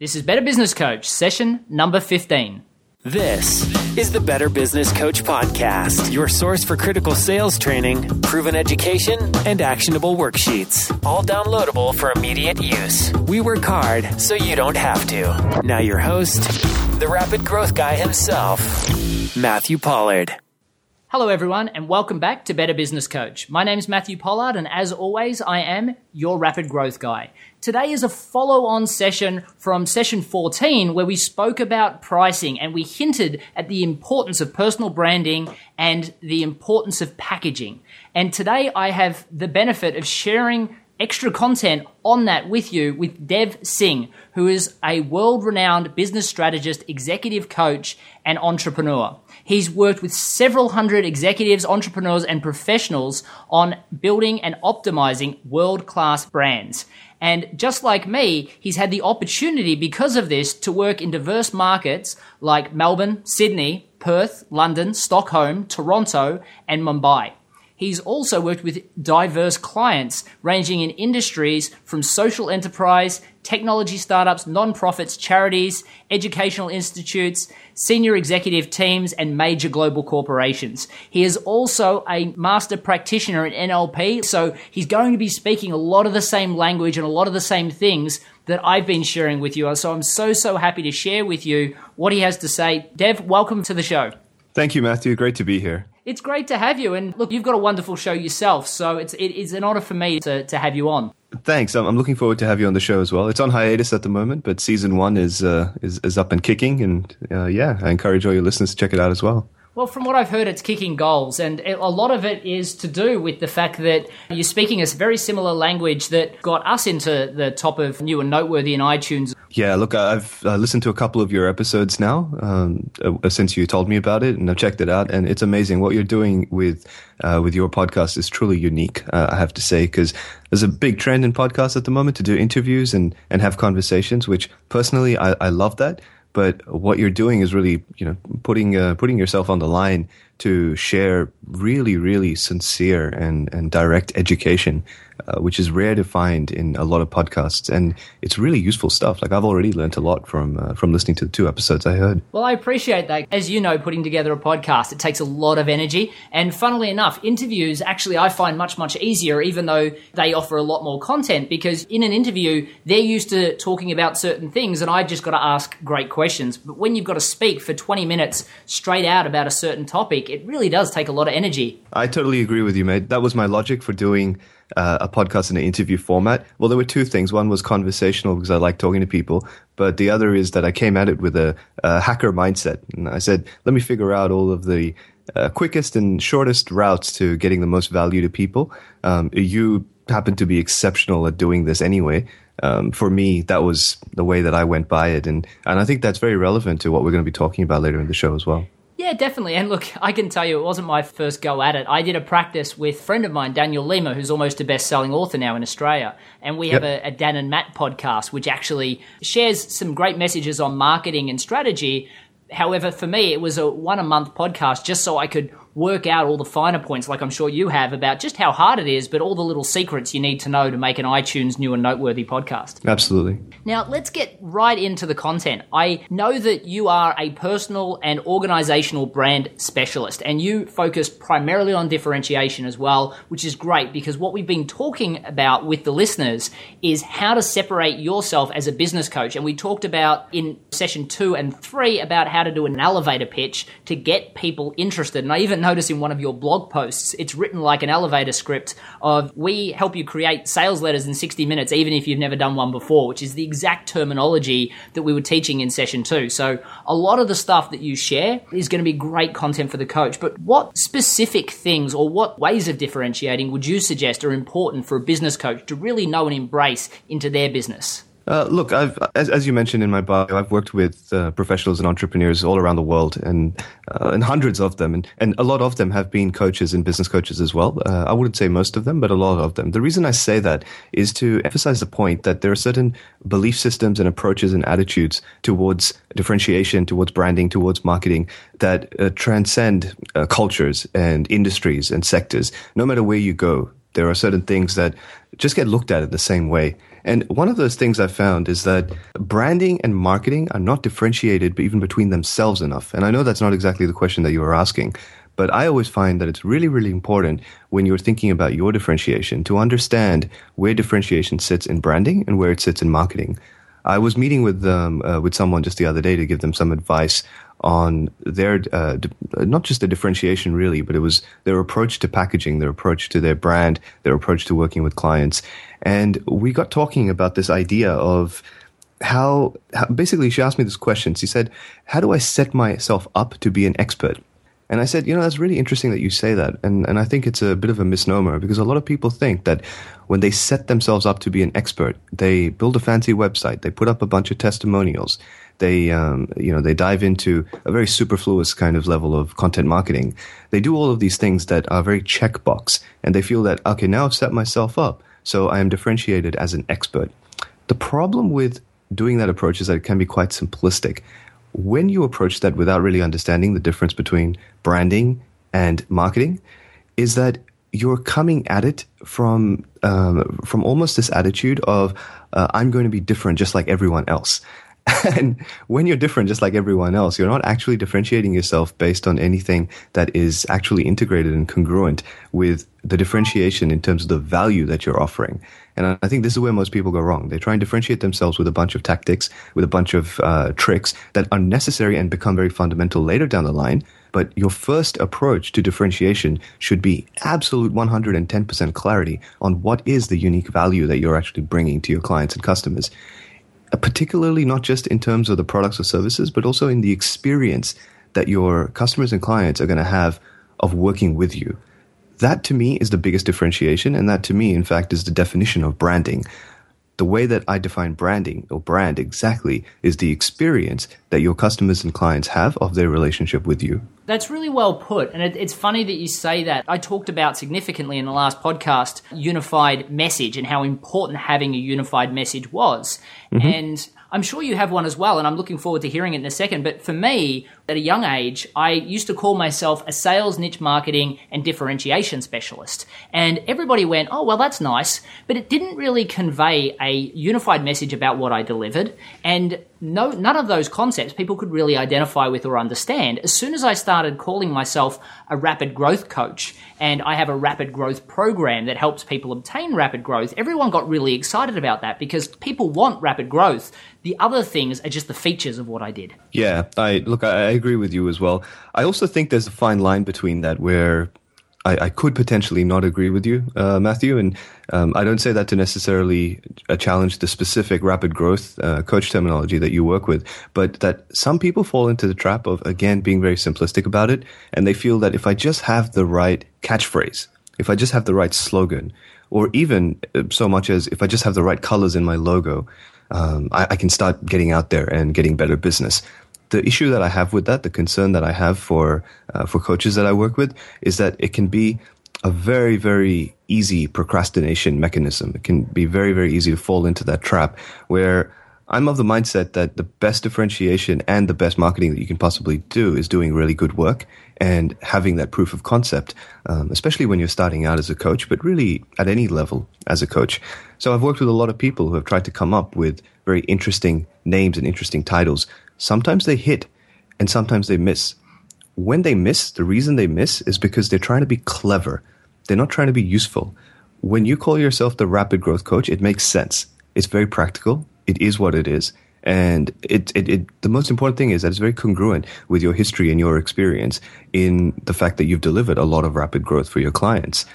This is Better Business Coach, session number 15. This is the Better Business Coach Podcast, your source for critical sales training, proven education, and actionable worksheets. All downloadable for immediate use. We work hard so you don't have to. Now, your host, the rapid growth guy himself, Matthew Pollard. Hello, everyone, and welcome back to Better Business Coach. My name is Matthew Pollard, and as always, I am your rapid growth guy. Today is a follow on session from session 14 where we spoke about pricing and we hinted at the importance of personal branding and the importance of packaging. And today I have the benefit of sharing extra content on that with you with Dev Singh, who is a world renowned business strategist, executive coach, and entrepreneur. He's worked with several hundred executives, entrepreneurs, and professionals on building and optimizing world class brands. And just like me, he's had the opportunity because of this to work in diverse markets like Melbourne, Sydney, Perth, London, Stockholm, Toronto, and Mumbai. He's also worked with diverse clients ranging in industries from social enterprise, technology startups, non-profits, charities, educational institutes, senior executive teams, and major global corporations. He is also a master practitioner in NLP, so he's going to be speaking a lot of the same language and a lot of the same things that I've been sharing with you. So I'm so, so happy to share with you what he has to say. Dev, welcome to the show. Thank you, Matthew. Great to be here. It's great to have you. And look, you've got a wonderful show yourself. So it's, it is an honor for me to, to have you on. Thanks. I'm, looking forward to have you on the show as well. It's on hiatus at the moment, but season one is, uh, is, is up and kicking. And uh, yeah, I encourage all your listeners to check it out as well. Well, from what I've heard, it's kicking goals, and a lot of it is to do with the fact that you're speaking a very similar language that got us into the top of new and noteworthy in iTunes. Yeah, look, I've uh, listened to a couple of your episodes now um, uh, since you told me about it, and I've checked it out, and it's amazing what you're doing with uh, with your podcast is truly unique. Uh, I have to say, because there's a big trend in podcasts at the moment to do interviews and and have conversations, which personally I, I love that but what you're doing is really you know putting uh, putting yourself on the line to share really really sincere and and direct education uh, which is rare to find in a lot of podcasts, and it's really useful stuff. Like I've already learned a lot from uh, from listening to the two episodes I heard. Well, I appreciate that. As you know, putting together a podcast it takes a lot of energy, and funnily enough, interviews actually I find much much easier, even though they offer a lot more content. Because in an interview, they're used to talking about certain things, and I just got to ask great questions. But when you've got to speak for 20 minutes straight out about a certain topic, it really does take a lot of energy. I totally agree with you, mate. That was my logic for doing uh, a podcast in an interview format? Well, there were two things. One was conversational because I like talking to people, but the other is that I came at it with a, a hacker mindset. And I said, let me figure out all of the uh, quickest and shortest routes to getting the most value to people. Um, you happen to be exceptional at doing this anyway. Um, for me, that was the way that I went by it. And, and I think that's very relevant to what we're going to be talking about later in the show as well. Yeah, definitely. And look, I can tell you, it wasn't my first go at it. I did a practice with a friend of mine, Daniel Lima, who's almost a best selling author now in Australia. And we have a, a Dan and Matt podcast, which actually shares some great messages on marketing and strategy. However, for me, it was a one a month podcast just so I could work out all the finer points, like I'm sure you have, about just how hard it is, but all the little secrets you need to know to make an iTunes new and noteworthy podcast. Absolutely. Now, let's get right into the content. I know that you are a personal and organizational brand specialist, and you focus primarily on differentiation as well, which is great because what we've been talking about with the listeners is how to separate yourself as a business coach. And we talked about in session two and three about how to do an elevator pitch to get people interested. And I even notice in one of your blog posts, it's written like an elevator script of we help you create sales letters in 60 minutes, even if you've never done one before, which is the exact terminology that we were teaching in session two. So a lot of the stuff that you share is going to be great content for the coach. But what specific things or what ways of differentiating would you suggest are important for a business coach to really know and embrace into their business? Uh, look, I've, as, as, you mentioned in my bio, I've worked with uh, professionals and entrepreneurs all around the world, and uh, and hundreds of them, and, and a lot of them have been coaches and business coaches as well. Uh, I wouldn't say most of them, but a lot of them. The reason I say that is to emphasize the point that there are certain belief systems and approaches and attitudes towards differentiation, towards branding, towards marketing that uh, transcend uh, cultures and industries and sectors. No matter where you go, there are certain things that just get looked at in the same way. And one of those things I found is that branding and marketing are not differentiated even between themselves enough. And I know that's not exactly the question that you were asking, but I always find that it's really, really important when you're thinking about your differentiation to understand where differentiation sits in branding and where it sits in marketing. I was meeting with um, uh, with someone just the other day to give them some advice on their uh, not just the differentiation really, but it was their approach to packaging, their approach to their brand, their approach to working with clients, and we got talking about this idea of how, how basically she asked me this question. She said, "How do I set myself up to be an expert?" And I said, you know, that's really interesting that you say that. And, and I think it's a bit of a misnomer because a lot of people think that when they set themselves up to be an expert, they build a fancy website, they put up a bunch of testimonials, they, um, you know, they dive into a very superfluous kind of level of content marketing. They do all of these things that are very checkbox and they feel that, okay, now I've set myself up. So I am differentiated as an expert. The problem with doing that approach is that it can be quite simplistic when you approach that without really understanding the difference between branding and marketing, is that you're coming at it from um, from almost this attitude of uh, I'm going to be different, just like everyone else. and when you're different, just like everyone else, you're not actually differentiating yourself based on anything that is actually integrated and congruent with the differentiation in terms of the value that you're offering. And I think this is where most people go wrong. They try and differentiate themselves with a bunch of tactics, with a bunch of uh, tricks that are necessary and become very fundamental later down the line. But your first approach to differentiation should be absolute 110% clarity on what is the unique value that you're actually bringing to your clients and customers. Uh, particularly not just in terms of the products or services, but also in the experience that your customers and clients are going to have of working with you. That to me is the biggest differentiation. And that to me, in fact, is the definition of branding the way that I define branding or brand exactly is the experience that your customers and clients have of their relationship with you. That's really well put. And it, it's funny that you say that. I talked about significantly in the last podcast unified message and how important having a unified message was. Mm-hmm. And I'm sure you have one as well, and I'm looking forward to hearing it in a second. But for me, at a young age, I used to call myself a sales niche marketing and differentiation specialist. And everybody went, oh, well, that's nice. But it didn't really convey a unified message about what I delivered. And no, none of those concepts people could really identify with or understand. As soon as I started calling myself a rapid growth coach and I have a rapid growth program that helps people obtain rapid growth, everyone got really excited about that because people want rapid growth. The other things are just the features of what I did. Yeah, I look, I agree with you as well. I also think there's a fine line between that where I, I could potentially not agree with you, uh, Matthew, and um, I don't say that to necessarily uh, challenge the specific rapid growth uh, coach terminology that you work with, but that some people fall into the trap of again being very simplistic about it, and they feel that if I just have the right catchphrase, if I just have the right slogan, or even uh, so much as if I just have the right colors in my logo, um, I, I, can start getting out there and getting better business the issue that I have with that, the concern that I have for uh, for coaches that I work with, is that it can be a very very easy procrastination mechanism. It can be very very easy to fall into that trap where I'm of the mindset that the best differentiation and the best marketing that you can possibly do is doing really good work and having that proof of concept, um, especially when you're starting out as a coach, but really at any level as a coach. So I've worked with a lot of people who have tried to come up with very interesting names and interesting titles Sometimes they hit and sometimes they miss. When they miss, the reason they miss is because they're trying to be clever. They're not trying to be useful. When you call yourself the rapid growth coach, it makes sense. It's very practical. It is what it is. And it, it, it, the most important thing is that it's very congruent with your history and your experience in the fact that you've delivered a lot of rapid growth for your clients.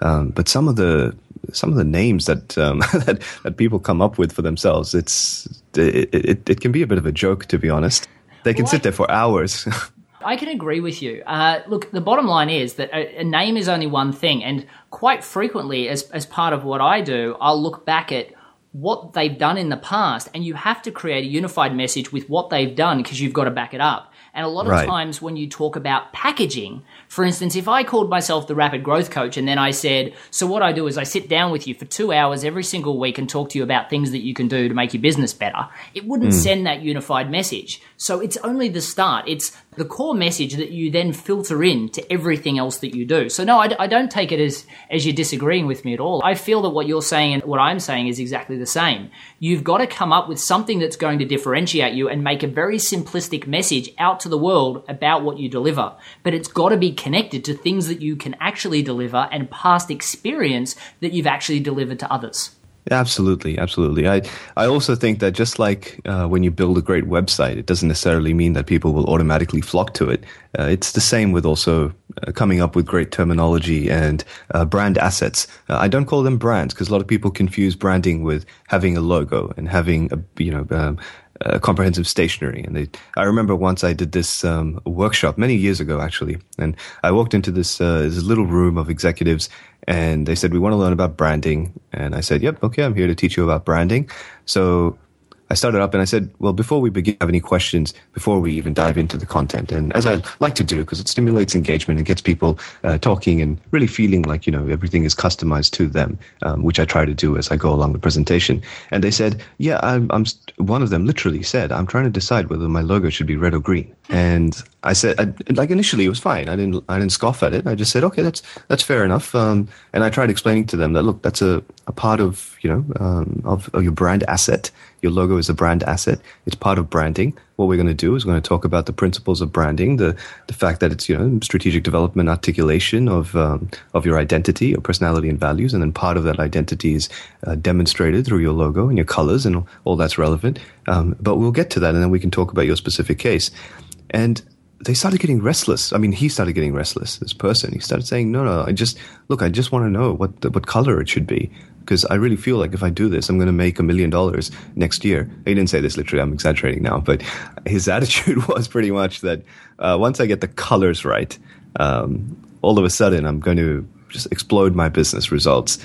Um, but some of the some of the names that um, that, that people come up with for themselves, it's it, it, it, can be a bit of a joke, to be honest. They can well, sit there for hours. I can agree with you. Uh, look, the bottom line is that a, a, name is only one thing, and quite frequently, as as part of what I do, I'll look back at what they've done in the past, and you have to create a unified message with what they've done because you've got to back it up. And a lot of right. times when you talk about packaging, for instance, if I called myself the rapid growth coach and then I said, so what I do is I sit down with you for two hours every single week and talk to you about things that you can do to make your business better, it wouldn't mm. send that unified message. So it's only the start. It's the core message that you then filter in to everything else that you do. So no, I, I don't take it as, as you're disagreeing with me at all. I feel that what you're saying and what I'm saying is exactly the same. You've got to come up with something that's going to differentiate you and make a very simplistic message out to the world about what you deliver. But it's got to be connected to things that you can actually deliver and past experience that you've actually delivered to others. Absolutely, absolutely. I I also think that just like uh, when you build a great website, it doesn't necessarily mean that people will automatically flock to it. Uh, it's the same with also uh, coming up with great terminology and uh, brand assets. Uh, I don't call them brands because a lot of people confuse branding with having a logo and having a you know. Um, uh, comprehensive stationery. And they, I remember once I did this um, workshop many years ago, actually, and I walked into this uh, this little room of executives, and they said we want to learn about branding, and I said, "Yep, okay, I'm here to teach you about branding." So I started up and I said, well, before we begin, have any questions before we even dive into the content? And as I like to do, because it stimulates engagement and gets people uh, talking and really feeling like, you know, everything is customized to them, um, which I try to do as I go along the presentation. And they said, yeah, I'm, I'm, one of them literally said, I'm trying to decide whether my logo should be red or green. And I said, I, like initially it was fine. I didn't, I didn't scoff at it. I just said, okay, that's, that's fair enough. Um, and I tried explaining to them that, look, that's a, a part of, you know, um, of, of your brand asset your logo is a brand asset. It's part of branding. What we're going to do is we're going to talk about the principles of branding, the the fact that it's you know strategic development, articulation of um, of your identity, your personality and values, and then part of that identity is uh, demonstrated through your logo and your colors and all that's relevant. Um, but we'll get to that, and then we can talk about your specific case. And they started getting restless. I mean, he started getting restless. This person, he started saying, "No, no, I just look. I just want to know what the, what color it should be because I really feel like if I do this, I'm going to make a million dollars next year. He didn't say this literally. I'm exaggerating now, but his attitude was pretty much that uh, once I get the colors right, um, all of a sudden I'm going to just explode my business results.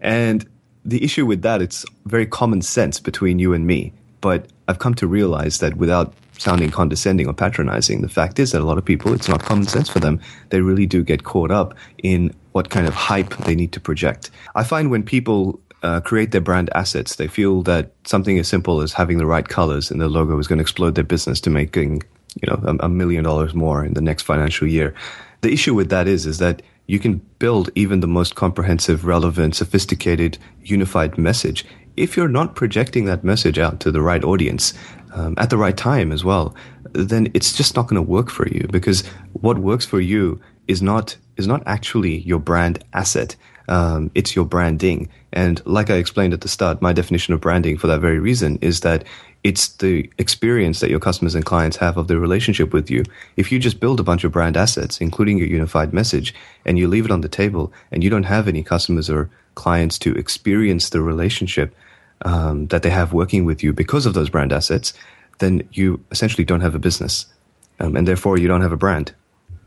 And the issue with that, it's very common sense between you and me. But I've come to realize that without sounding condescending or patronizing, the fact is that a lot of people, it's not common sense for them. They really do get caught up in what kind of hype they need to project. I find when people uh, create their brand assets, they feel that something as simple as having the right colors in their logo is going to explode their business to making, you know, a, a million dollars more in the next financial year. The issue with that is, is that you can build even the most comprehensive, relevant, sophisticated, unified message if you're not projecting that message out to the right audience um, at the right time as well, then it's just not going to work for you because what works for you is not is not actually your brand asset. Um, it's your branding. And like I explained at the start, my definition of branding for that very reason is that it's the experience that your customers and clients have of their relationship with you. If you just build a bunch of brand assets, including your unified message, and you leave it on the table and you don't have any customers or clients to experience the relationship um, that they have working with you because of those brand assets, then you essentially don't have a business. Um, and therefore you don't have a brand.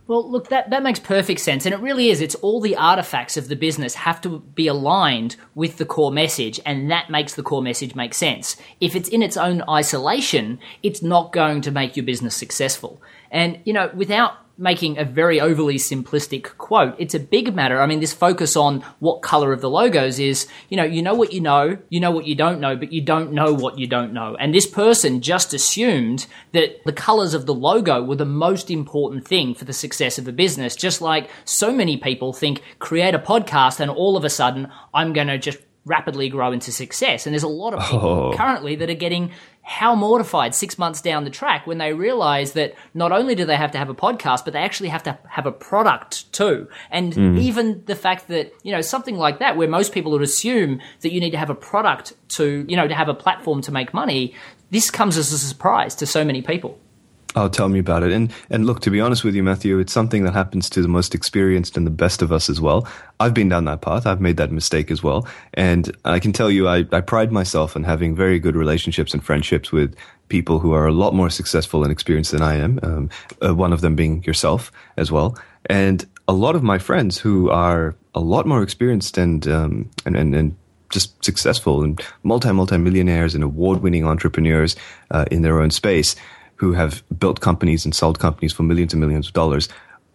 Well, look, that, that makes perfect sense. And it really is. It's all the artifacts of the business have to be aligned with the core message, and that makes the core message make sense. If it's in its own isolation, it's not going to make your business successful. And, you know, without making a very overly simplistic quote. It's a big matter. I mean, this focus on what color of the logos is, you know, you know what you know, you know what you don't know, but you don't know what you don't know. And this person just assumed that the colors of the logo were the most important thing for the success of a business. Just like so many people think create a podcast and all of a sudden I'm going to just rapidly grow into success. And there's a lot of people oh. currently that are getting how mortified six months down the track when they realize that not only do they have to have a podcast, but they actually have to have a product too. And mm. even the fact that, you know, something like that, where most people would assume that you need to have a product to, you know, to have a platform to make money, this comes as a surprise to so many people. Oh, tell me about it. And and look, to be honest with you, Matthew, it's something that happens to the most experienced and the best of us as well. I've been down that path. I've made that mistake as well. And I can tell you, I, I pride myself in having very good relationships and friendships with people who are a lot more successful and experienced than I am. Um, uh, one of them being yourself as well. And a lot of my friends who are a lot more experienced and um, and, and, and just successful and multi multi millionaires and award winning entrepreneurs uh, in their own space who have built companies and sold companies for millions and millions of dollars,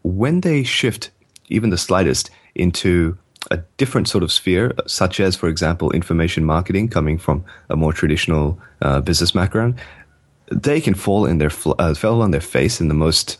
when they shift even the slightest into a different sort of sphere, such as, for example, information marketing coming from a more traditional uh, business background, they can fall in their uh, fall on their face in the most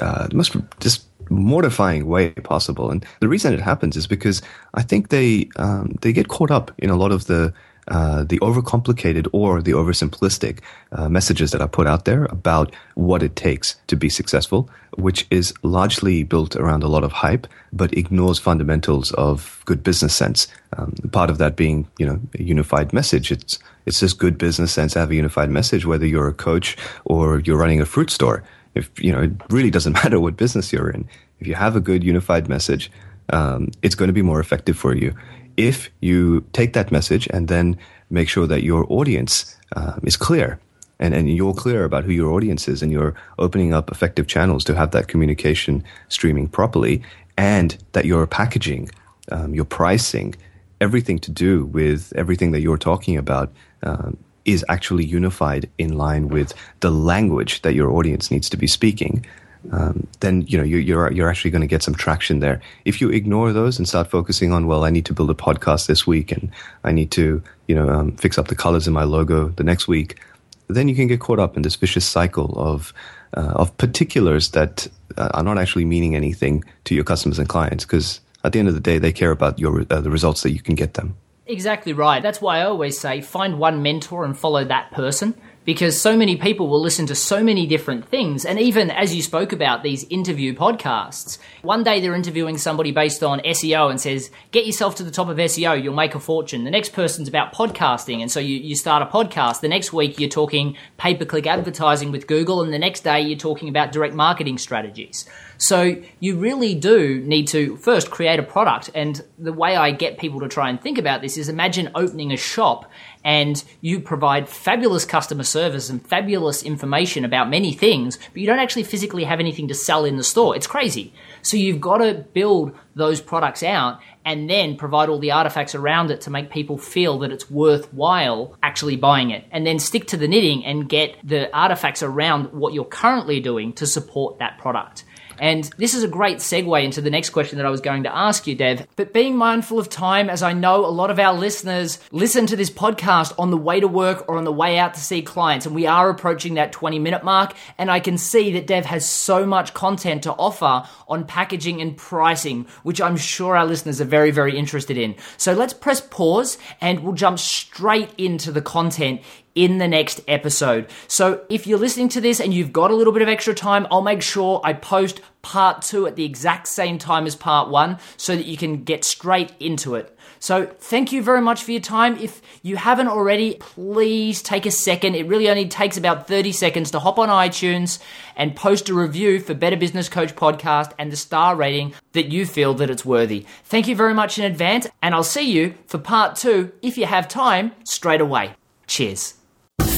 uh, most just mortifying way possible. And the reason it happens is because I think they um, they get caught up in a lot of the uh, the overcomplicated or the oversimplistic uh, messages that I put out there about what it takes to be successful, which is largely built around a lot of hype, but ignores fundamentals of good business sense. Um, part of that being, you know, a unified message. It's it's just good business sense to have a unified message, whether you're a coach or you're running a fruit store. If you know, it really doesn't matter what business you're in. If you have a good unified message, um, it's going to be more effective for you if you take that message and then make sure that your audience uh, is clear and, and you're clear about who your audience is and you're opening up effective channels to have that communication streaming properly and that your packaging, um, your pricing, everything to do with everything that you're talking about um, is actually unified in line with the language that your audience needs to be speaking um, then you know you, you're you're actually going to get some traction there. If you ignore those and start focusing on, well, I need to build a podcast this week, and I need to you know um, fix up the colors in my logo the next week, then you can get caught up in this vicious cycle of uh, of particulars that uh, are not actually meaning anything to your customers and clients because at the end of the day, they care about your uh, the results that you can get them. Exactly right. That's why I always say find one mentor and follow that person because so many people will listen to so many different things. And even as you spoke about these interview podcasts, one day they're interviewing somebody based on SEO and says, get yourself to the top of SEO, you'll make a fortune. The next person's about podcasting. And so you, you start a podcast. The next week you're talking pay per click advertising with Google. And the next day you're talking about direct marketing strategies. So you really do need to first create a product. And the way I get people to try and think about this is imagine opening a shop and you provide fabulous customer service and fabulous information about many things, but you don't actually physically have anything to sell in the store. It's crazy. So you've got to build those products out and then provide all the artifacts around it to make people feel that it's worthwhile actually buying it. And then stick to the knitting and get the artifacts around what you're currently doing to support that product. And this is a great segue into the next question that I was going to ask you, Dev. But being mindful of time, as I know a lot of our listeners listen to this podcast on the way to work or on the way out to see clients, and we are approaching that 20 minute mark. And I can see that Dev has so much content to offer on packaging and pricing, which I'm sure our listeners are very, very interested in. So let's press pause and we'll jump straight into the content in the next episode. So if you're listening to this and you've got a little bit of extra time, I'll make sure I post part two at the exact same time as part one so that you can get straight into it. So thank you very much for your time. If you haven't already, please take a second. It really only takes about 30 seconds to hop on iTunes and post a review for Better Business Coach podcast and the star rating that you feel that it's worthy. Thank you very much in advance and I'll see you for part two if you have time straight away. Cheers.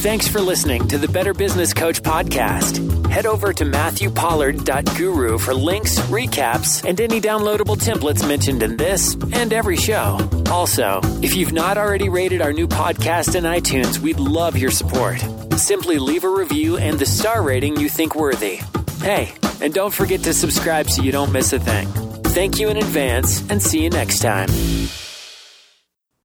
Thanks for listening to the Better Business Coach podcast. Head over to MatthewPollard.guru for links, recaps, and any downloadable templates mentioned in this and every show. Also, if you've not already rated our new podcast in iTunes, we'd love your support. Simply leave a review and the star rating you think worthy. Hey, and don't forget to subscribe so you don't miss a thing. Thank you in advance and see you next time.